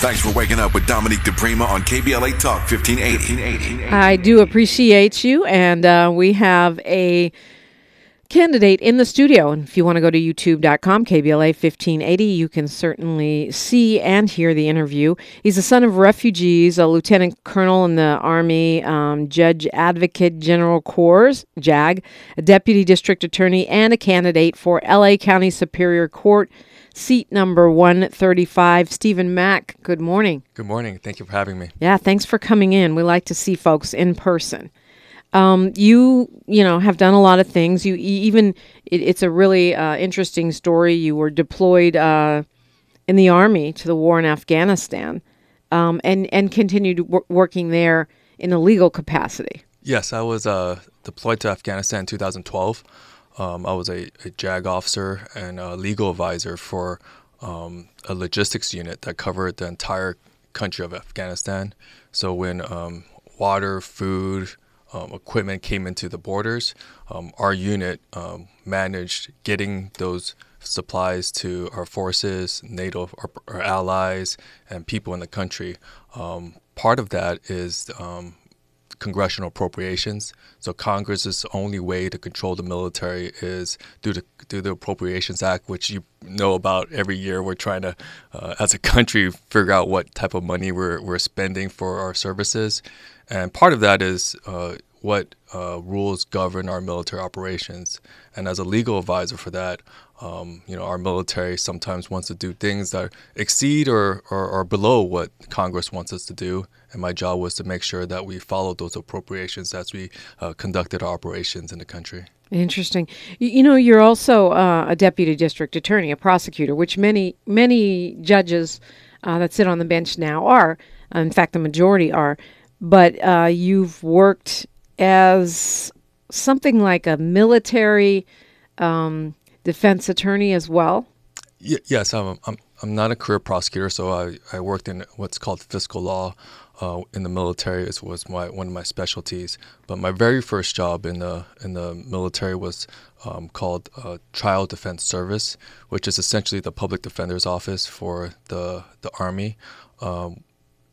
Thanks for waking up with Dominique DePrima on KBLA Talk 1580. I do appreciate you, and uh, we have a candidate in the studio. And if you want to go to youtube.com, KBLA 1580, you can certainly see and hear the interview. He's a son of refugees, a lieutenant colonel in the Army, um, Judge Advocate General Corps, JAG, a deputy district attorney, and a candidate for LA County Superior Court. Seat number 135, Steven Mac. Good morning. Good morning. Thank you for having me. Yeah, thanks for coming in. We like to see folks in person. Um, you, you know, have done a lot of things. You even, it, it's a really uh, interesting story. You were deployed uh, in the army to the war in Afghanistan, um, and and continued w- working there in a legal capacity. Yes, I was uh, deployed to Afghanistan in 2012. Um, I was a, a, JAG officer and a legal advisor for um, a logistics unit that covered the entire country of Afghanistan. So when um, water, food, um, equipment came into the borders, um, our unit um, managed getting those supplies to our forces, NATO, our, our allies, and people in the country. Part of that is congressional appropriations. So Congress's only way to control the military is through the through the Appropriations Act, which you know about every year. We're trying to, uh, as a country, figure out what type of money we're we're spending for our services, and part of that is. Uh, what uh, rules govern our military operations, and as a legal advisor for that, um, you know, our military sometimes wants to do things that exceed or, or, or below what Congress wants us to do, and my job was to make sure that we followed those appropriations as we uh, conducted our operations in the country. Interesting. You know, you're also uh, a deputy district attorney, a prosecutor, which many many judges uh, that sit on the bench now are. In fact, the majority are. But uh, you've worked as something like a military um, defense attorney as well. Y- yes, I'm, I'm. I'm not a career prosecutor, so I, I worked in what's called fiscal law uh, in the military is, was my one of my specialties. But my very first job in the in the military was um, called uh, Trial Defense Service, which is essentially the public defender's office for the the army. Um,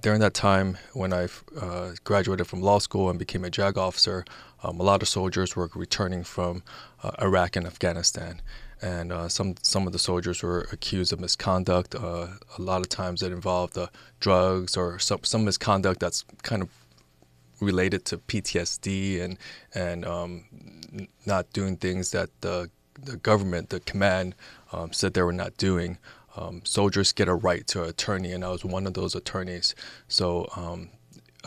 during that time, when I uh, graduated from law school and became a JAG officer, um, a lot of soldiers were returning from uh, Iraq and Afghanistan and uh, some some of the soldiers were accused of misconduct. Uh, a lot of times it involved uh, drugs or some some misconduct that's kind of related to PTSD and and um, not doing things that the the government, the command, um, said they were not doing. Um, soldiers get a right to an attorney, and I was one of those attorneys. So um,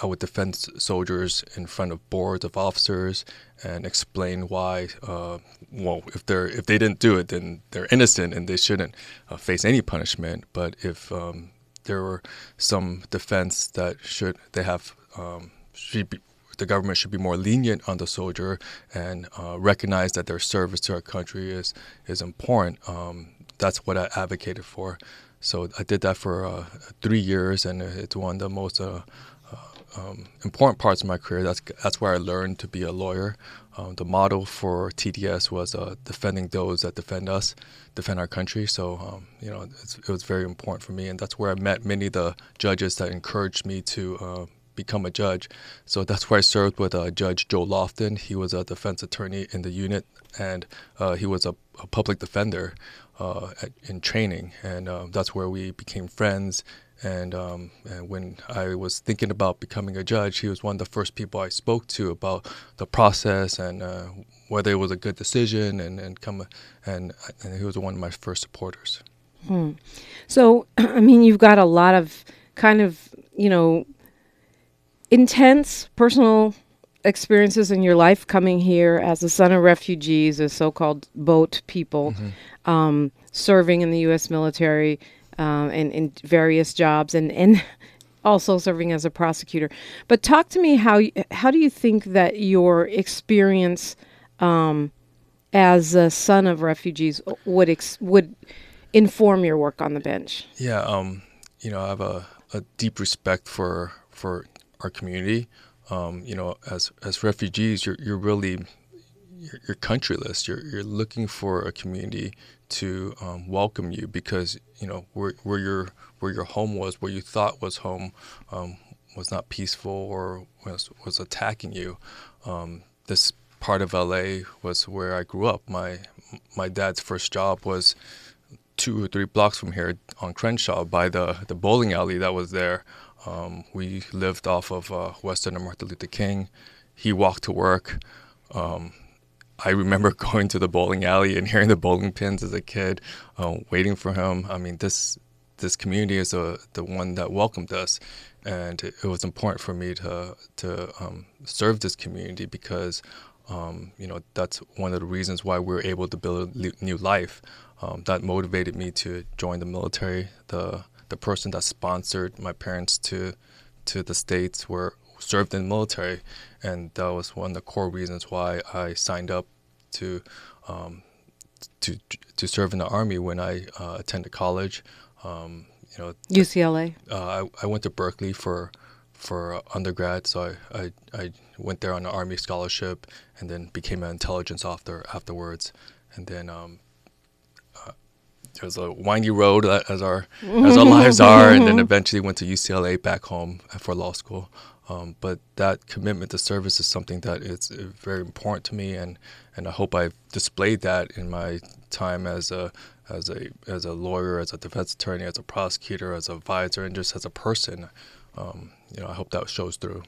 I would defend soldiers in front of boards of officers and explain why. Uh, well, if they're if they didn't do it, then they're innocent and they shouldn't uh, face any punishment. But if um, there were some defense that should they have um, should be, the government should be more lenient on the soldier and uh, recognize that their service to our country is is important. Um, that's what I advocated for. So I did that for uh, three years, and it's one of the most uh, um, important parts of my career. That's that's where I learned to be a lawyer. Um, the model for TDS was uh, defending those that defend us, defend our country. So um, you know it was very important for me, and that's where I met many of the judges that encouraged me to uh, become a judge. So that's where I served with uh, Judge Joe Lofton. He was a defense attorney in the unit, and uh, he was a, a public defender uh, at, in training, and uh, that's where we became friends and, um, and, when I was thinking about becoming a judge, he was one of the first people I spoke to about the process and uh, whether it was a good decision, and and come and, and he was one of my first supporters. Hmm. So, I mean, you've got a lot of kind of you know intense personal experiences in your life coming here as a son of refugees, a so-called boat people, mm-hmm. um, serving in the U.S. military um, and in various jobs and, and also serving as a prosecutor. But talk to me how how do you think that your experience um, as a son of refugees would ex- would inform your work on the bench? Yeah, um, you know, I have a, a, deep respect for for our community. Um, you know, as as refugees, you're you're really you're, you're countryless. You're you're looking for a community to um, welcome you because you know where, where your where your home was, where you thought was home, um, was not peaceful or was was attacking you. Um, this part of LA was where I grew up. My my dad's first job was two or three blocks from here on Crenshaw by the the bowling alley that was there. Um, we lived off of uh, Western and Martin Luther King. He walked to work. Um, I remember going to the bowling alley and hearing the bowling pins as a kid, uh, waiting for him. I mean, this this community is a, the one that welcomed us, and it, it was important for me to to um, serve this community because um, you know that's one of the reasons why we were able to build a new life. Um, that motivated me to join the military. The the person that sponsored my parents to to the states were served in the military, and that was one of the core reasons why I signed up to um, to to serve in the army when I uh, attended college. Um, you know, UCLA. Uh, I, I went to Berkeley for for undergrad, so I, I, I went there on an army scholarship, and then became an intelligence officer afterwards, and then um, uh, it was a windy road as our as our lives are, and then eventually went to UCLA back home for law school. Um, but that commitment to service is something that is uh, very important to me, and, and I hope I've displayed that in my time as a as a as a lawyer, as a defense attorney, as a prosecutor, as a advisor, and just as a person. Um, you know, I hope that shows through.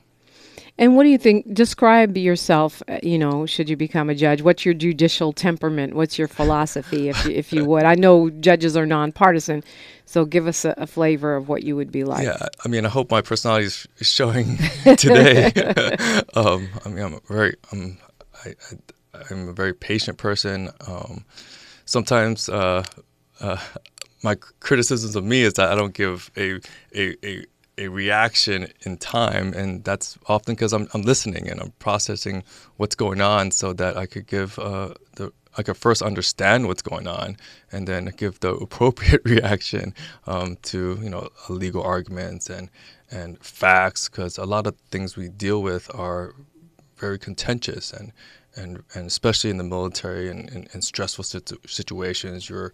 And what do you think? Describe yourself. Uh, you know, should you become a judge? What's your judicial temperament? What's your philosophy, if you, if you would? I know judges are nonpartisan, so give us a, a, flavor of what you would be like. Yeah, I mean, I hope my personality is showing today. um, I mean, I'm very, I'm, I, I, am a very patient person. Um, sometimes uh, uh, my criticisms of me is that I don't give a, a, a a reaction in time, and that's often because I'm, I'm listening and I'm processing what's going on, so that I could give uh, the I could first understand what's going on, and then give the appropriate reaction um, to you know legal arguments and and facts, because a lot of things we deal with are very contentious and and and especially in the military and in, in stressful situ- situations, you're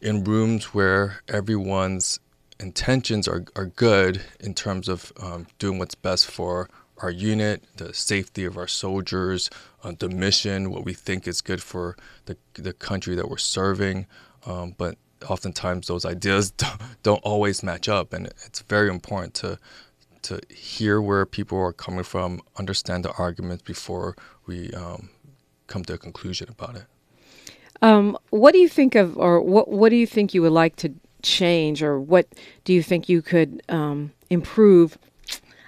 in rooms where everyone's intentions are, are good in terms of um, doing what's best for our unit, the safety of our soldiers, uh, the mission, what we think is good for the, the country that we're serving. Um, but oftentimes those ideas don't, don't, always match up, and it's very important to to hear where people are coming from, understand the arguments before we um, come to a conclusion about it. Um, what do you think of, or what what do you think you would like to change, or what do you think you could um, improve?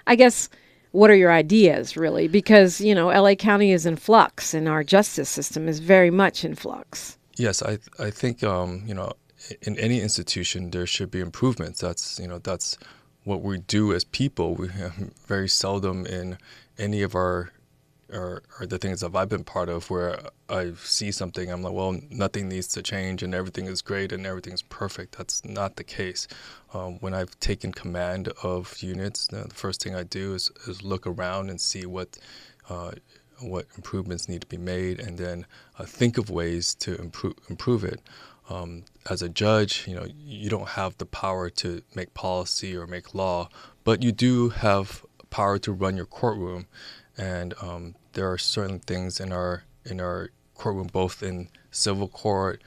I guess what are your ideas really? Because you know, LA County is in flux, and our justice system is very much in flux. Yes, I I think um, you know in any institution there should be improvements. That's you know that's what we do as people. We very seldom in any of our or, or the things that I've been part of where I see something, I'm like, well, nothing needs to change and everything is great and everything's perfect. That's not the case. Um, when I've taken command of units, the first thing I do is, is look around and see what uh, what improvements need to be made, and then uh, think of ways to improve improve it. Um, as a judge, you know, you don't have the power to make policy or make law, but you do have power to run your courtroom, and um, there are certain things in our in our courtroom, both in civil court,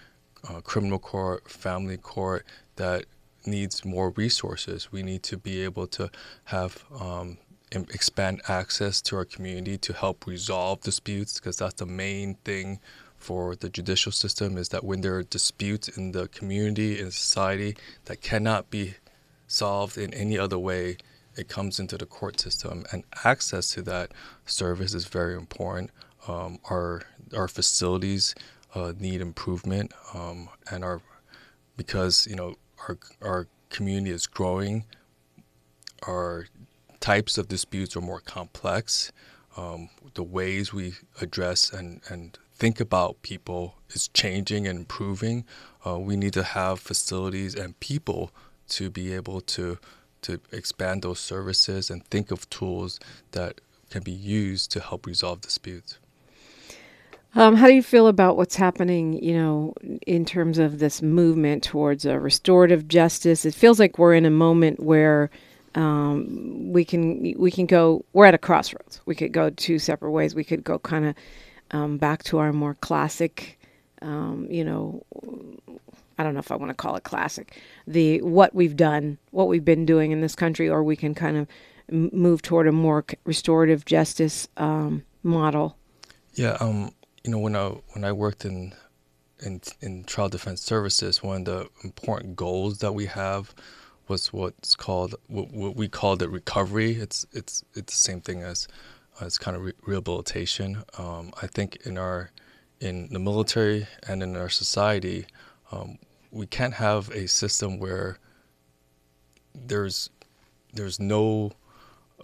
uh, criminal court, family court, that needs more resources. We need to be able to have um, expand access to our community to help resolve disputes because that's the main thing for the judicial system is that when there are disputes in the community and society that cannot be solved in any other way it comes into the court system, and access to that service is very important. Um, our our facilities uh, need improvement, um, and our because you know our our community is growing. Our types of disputes are more complex. Um, the ways we address and, and think about people is changing and improving. Uh, we need to have facilities and people to be able to to expand those services and think of tools that can be used to help resolve disputes. Um, how do you feel about what's happening, you know, in terms of this movement towards a restorative justice? It feels like we're in a moment where um, we can we can go. We're at a crossroads. We could go two separate ways. We could go kind of um, back to our more classic, um, you know, I don't know if I want to call it classic, the what we've done, what we've been doing in this country, or we can kind of move toward a more restorative justice um, model. Yeah, um, you know, when I when I worked in in in trial defense services, one of the important goals that we have was what's called what, what we called it recovery. It's it's it's the same thing as as kind of re- rehabilitation. Um, I think in our in the military and in our society, um, we can't have a system where there's there's no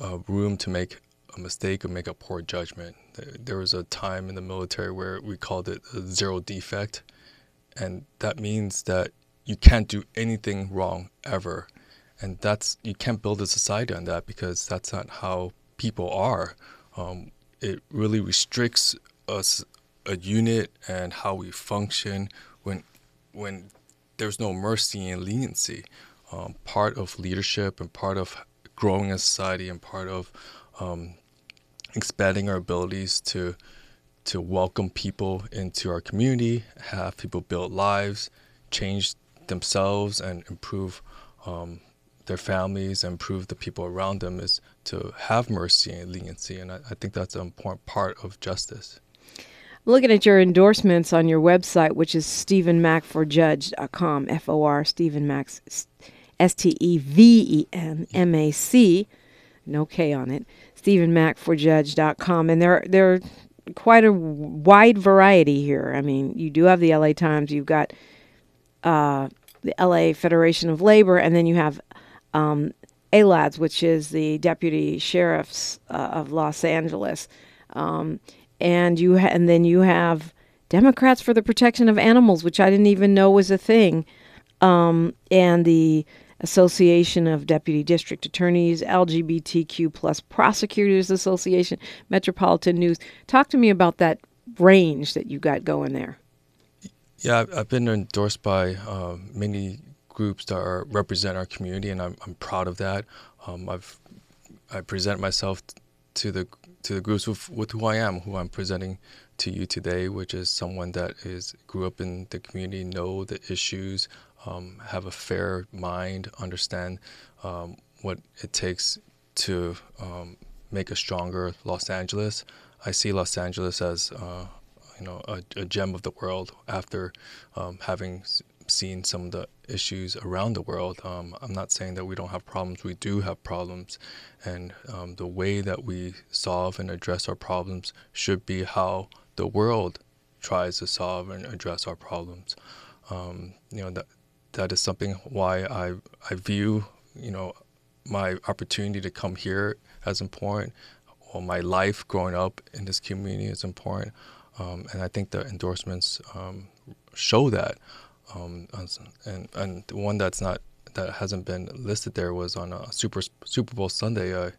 uh, room to make a mistake or make a poor judgment. There was a time in the military where we called it zero defect, and that means that you can't do anything wrong ever, and that's you can't build a society on that because that's not how people are. Um, it really restricts us a unit and how we function when when there's no mercy and leniency. Um, part of leadership and part of growing a society and part of um, expanding our abilities to to welcome people into our community, have people build lives, change themselves, and improve um, their families, and improve the people around them is to have mercy and leniency. And I, I think that's an important part of justice. Looking at your endorsements on your website, which is StevenMacForJudge.com, F O R, Steven Max, S T E V E N M A C, no K on it, StevenMacForJudge.com. And there, there are quite a wide variety here. I mean, you do have the LA Times, you've got uh, the LA Federation of Labor, and then you have um, ALADS, which is the Deputy Sheriffs uh, of Los Angeles. Um, and you ha- and then you have Democrats for the Protection of Animals, which I didn't even know was a thing, um, and the Association of Deputy District Attorneys, LGBTQ plus Prosecutors Association, Metropolitan News. Talk to me about that range that you got going there. Yeah, I've been endorsed by uh, many groups that are, represent our community, and I'm, I'm proud of that. Um, I've I present myself to the to the groups with, with who I am, who I'm presenting to you today, which is someone that is grew up in the community, know the issues, um, have a fair mind, understand um, what it takes to um, make a stronger Los Angeles. I see Los Angeles as uh, you know a, a, gem of the world after um, having seen some of the issues around the world. Um, I'm not saying that we don't have problems. We do have problems, and um, the way that we solve and address our problems should be how the world tries to solve and address our problems. Um, you know that that is something why I I view you know my opportunity to come here as important, or my life growing up in this community is important, um, and I think the endorsements um, show that. Um, and and the one that's not that hasn't been listed there was on a Super Super Bowl Sunday. I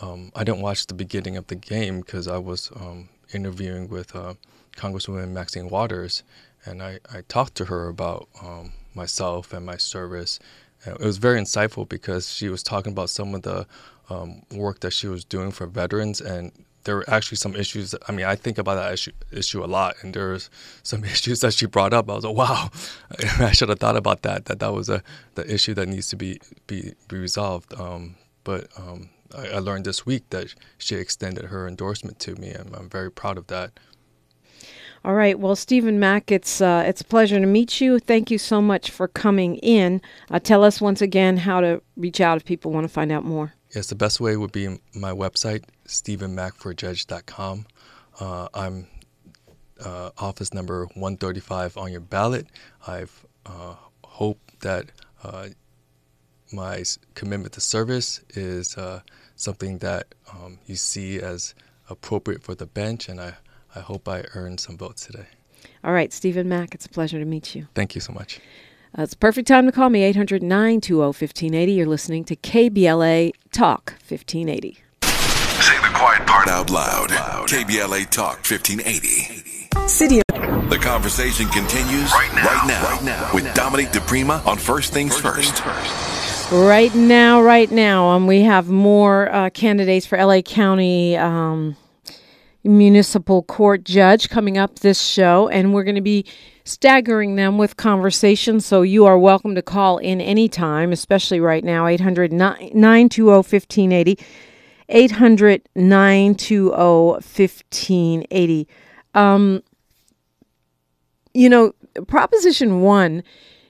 um, I didn't watch the beginning of the game because I was um, interviewing with uh, Congresswoman Maxine Waters, and I, I talked to her about um, myself and my service. And it was very insightful because she was talking about some of the um, work that she was doing for veterans, and there were actually some issues. That, I mean, I think about that issue, issue a lot, and there's some issues that she brought up. I was like, wow, I should have thought about that. That that was a the issue that needs to be be, be resolved. Um, but um, I, I, learned this week that she extended her endorsement to me, and I'm very proud of that. All right. Well, Steven Mac, it's uh, it's a pleasure to meet you. Thank you so much for coming in. Uh, tell us once again how to reach out if people want to find out more. Yes, the best way would be my website, stevenmacforjudge.com. Uh, I'm uh, office number 135 on your ballot. I've uh, hope that uh, my commitment to service is uh, something that um, you see as appropriate for the bench, and I, I hope I earn some votes today. All right, Steven Mac, it's a pleasure to meet you. Thank you so much. Uh, it's a perfect time to call me, 800 920 1580. You're listening to KBLA Talk 1580. Say the quiet part out loud. KBLA Talk 1580. City. The conversation continues right now, right now, right now with Dominique DePrima on First Things First. Right now, right now, um, we have more uh, candidates for LA County um, Municipal Court Judge coming up this show, and we're going to be staggering them with conversation. So you are welcome to call in anytime, especially right now, 800 920 1580. 800 920 1580. Um, you know, Proposition 1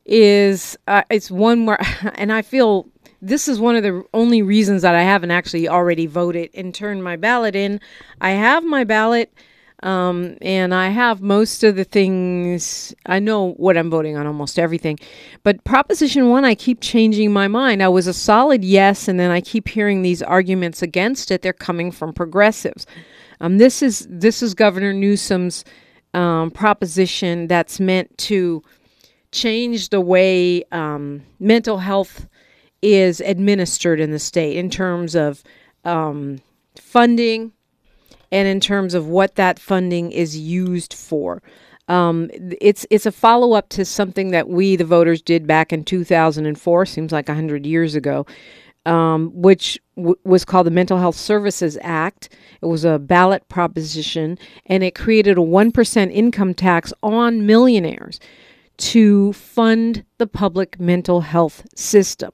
is, uh, it's one where, and I feel this is one of the only reasons that I haven't actually already voted and turned my ballot in. I have my ballot. Um, and I have most of the things, I know what I'm voting on almost everything. But Proposition 1, I keep changing my mind. I was a solid yes, and then I keep hearing these arguments against it. They're coming from progressives. Um, this is this is Governor Newsom's um, proposition that's meant to change the way um, mental health is administered in the state in terms of um, funding and in terms of what that funding is used for. Um, it's it's a follow up to something that we the voters did back in 2004. Seems like hundred years ago, um, which w- was called the Mental Health Services Act. It was a ballot proposition, and it created a one percent income tax on millionaires to fund the public mental health system.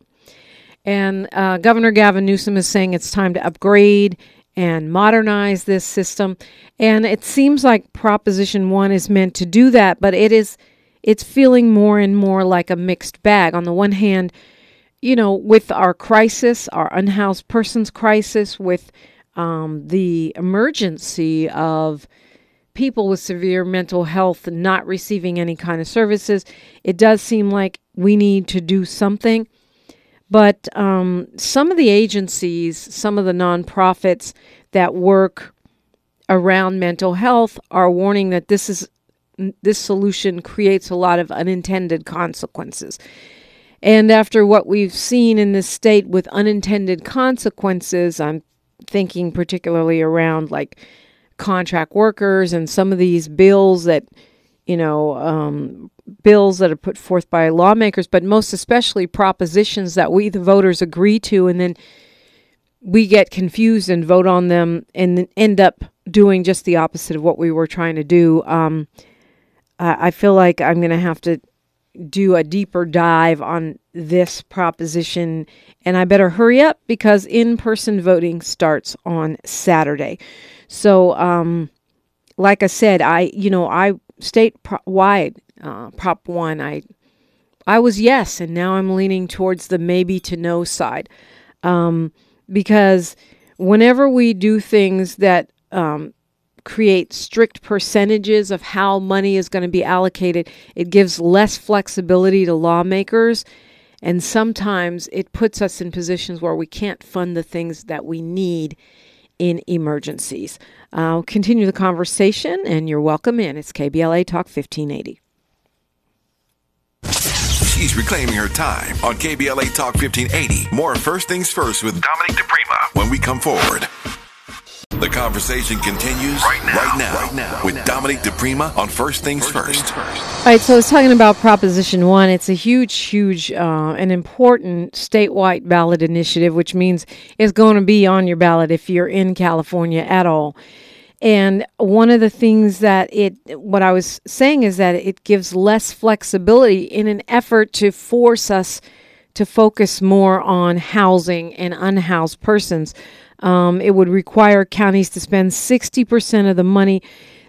And uh, Governor Gavin Newsom is saying it's time to upgrade and modernize this system. And it seems like Proposition 1 is meant to do that, but it is it's feeling more and more like a mixed bag. On the one hand, you know, with our crisis, our unhoused persons crisis, with um, the emergency of people with severe mental health not receiving any kind of services, it does seem like we need to do something. But um, some of the agencies, some of the nonprofits that work around mental health are warning that this is this solution creates a lot of unintended consequences. And after what we've seen in this state with unintended consequences, I'm thinking particularly around like contract workers and some of these bills that, you know, um, bills that are put forth by lawmakers, but most especially propositions that we, the voters, agree to, and then we get confused and vote on them and end up doing just the opposite of what we were trying to do. Um, I feel like I'm going to have to do a deeper dive on this proposition, and I better hurry up because in person voting starts on Saturday. So, um, like I said, I you know I statewide uh, Prop One. I I was yes, and now I'm leaning towards the maybe to no side, um, because whenever we do things that um, create strict percentages of how money is going to be allocated, it gives less flexibility to lawmakers. And sometimes it puts us in positions where we can't fund the things that we need in emergencies. I'll continue the conversation, and you're welcome in. It's KBLA Talk 1580. She's reclaiming her time on KBLA Talk 1580. More First Things First with Dominique DePrima when we come forward. The conversation continues right now, right now, right now with Dominique DePrima on First Things First. First. All right, so I was talking about Proposition 1. It's a huge, huge, uh, an important statewide ballot initiative, which means it's going to be on your ballot if you're in California at all. And one of the things that it, what I was saying is that it gives less flexibility in an effort to force us to focus more on housing and unhoused persons. Um, it would require counties to spend 60% of the money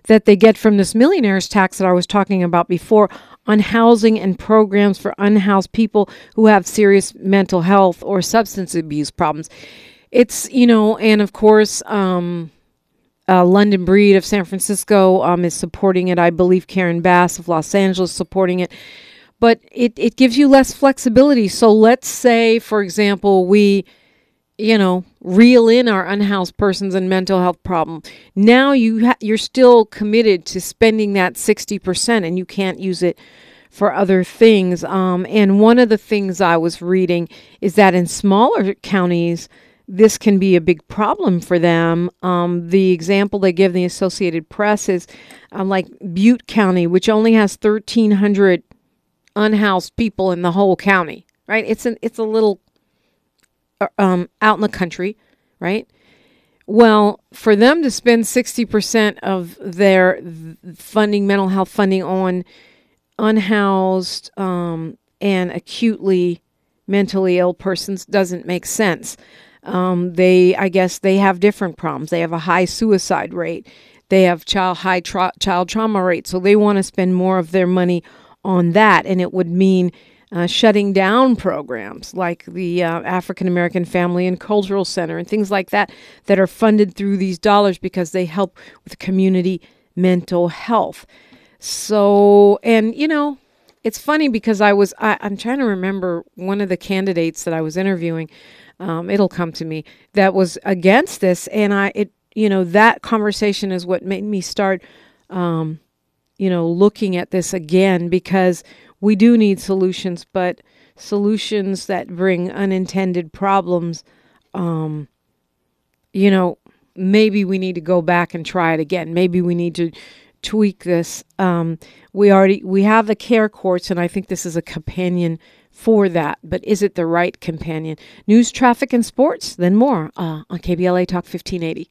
that they get from this millionaire's tax that I was talking about before on housing and programs for unhoused people who have serious mental health or substance abuse problems. It's, you know, and of course, um, uh, London Breed of San Francisco um, is supporting it. I believe Karen Bass of Los Angeles supporting it. But it, it gives you less flexibility. So let's say, for example, we, you know, reel in our unhoused persons and mental health problem. Now you ha- you're still committed to spending that 60% and you can't use it for other things. Um, and one of the things I was reading is that in smaller counties, this can be a big problem for them. Um, the example they give the Associated Press is um, like Butte County, which only has 1,300 unhoused people in the whole county. Right? It's an it's a little um, out in the country, right? Well, for them to spend 60% of their funding, mental health funding on unhoused um, and acutely mentally ill persons doesn't make sense. Um, they, I guess, they have different problems. They have a high suicide rate. They have child high tra- child trauma rate. So they want to spend more of their money on that, and it would mean uh, shutting down programs like the uh, African American Family and Cultural Center and things like that that are funded through these dollars because they help with community mental health. So, and you know, it's funny because I was I, am trying to remember one of the candidates that I was interviewing. Um, it'll come to me that was against this, and I it you know that conversation is what made me start, um, you know, looking at this again because we do need solutions, but solutions that bring unintended problems, um, you know, maybe we need to go back and try it again. Maybe we need to tweak this. Um, we already we have the care courts, and I think this is a companion for that. But is it the right companion? News, traffic, and sports. Then more uh, on KBLA Talk 1580.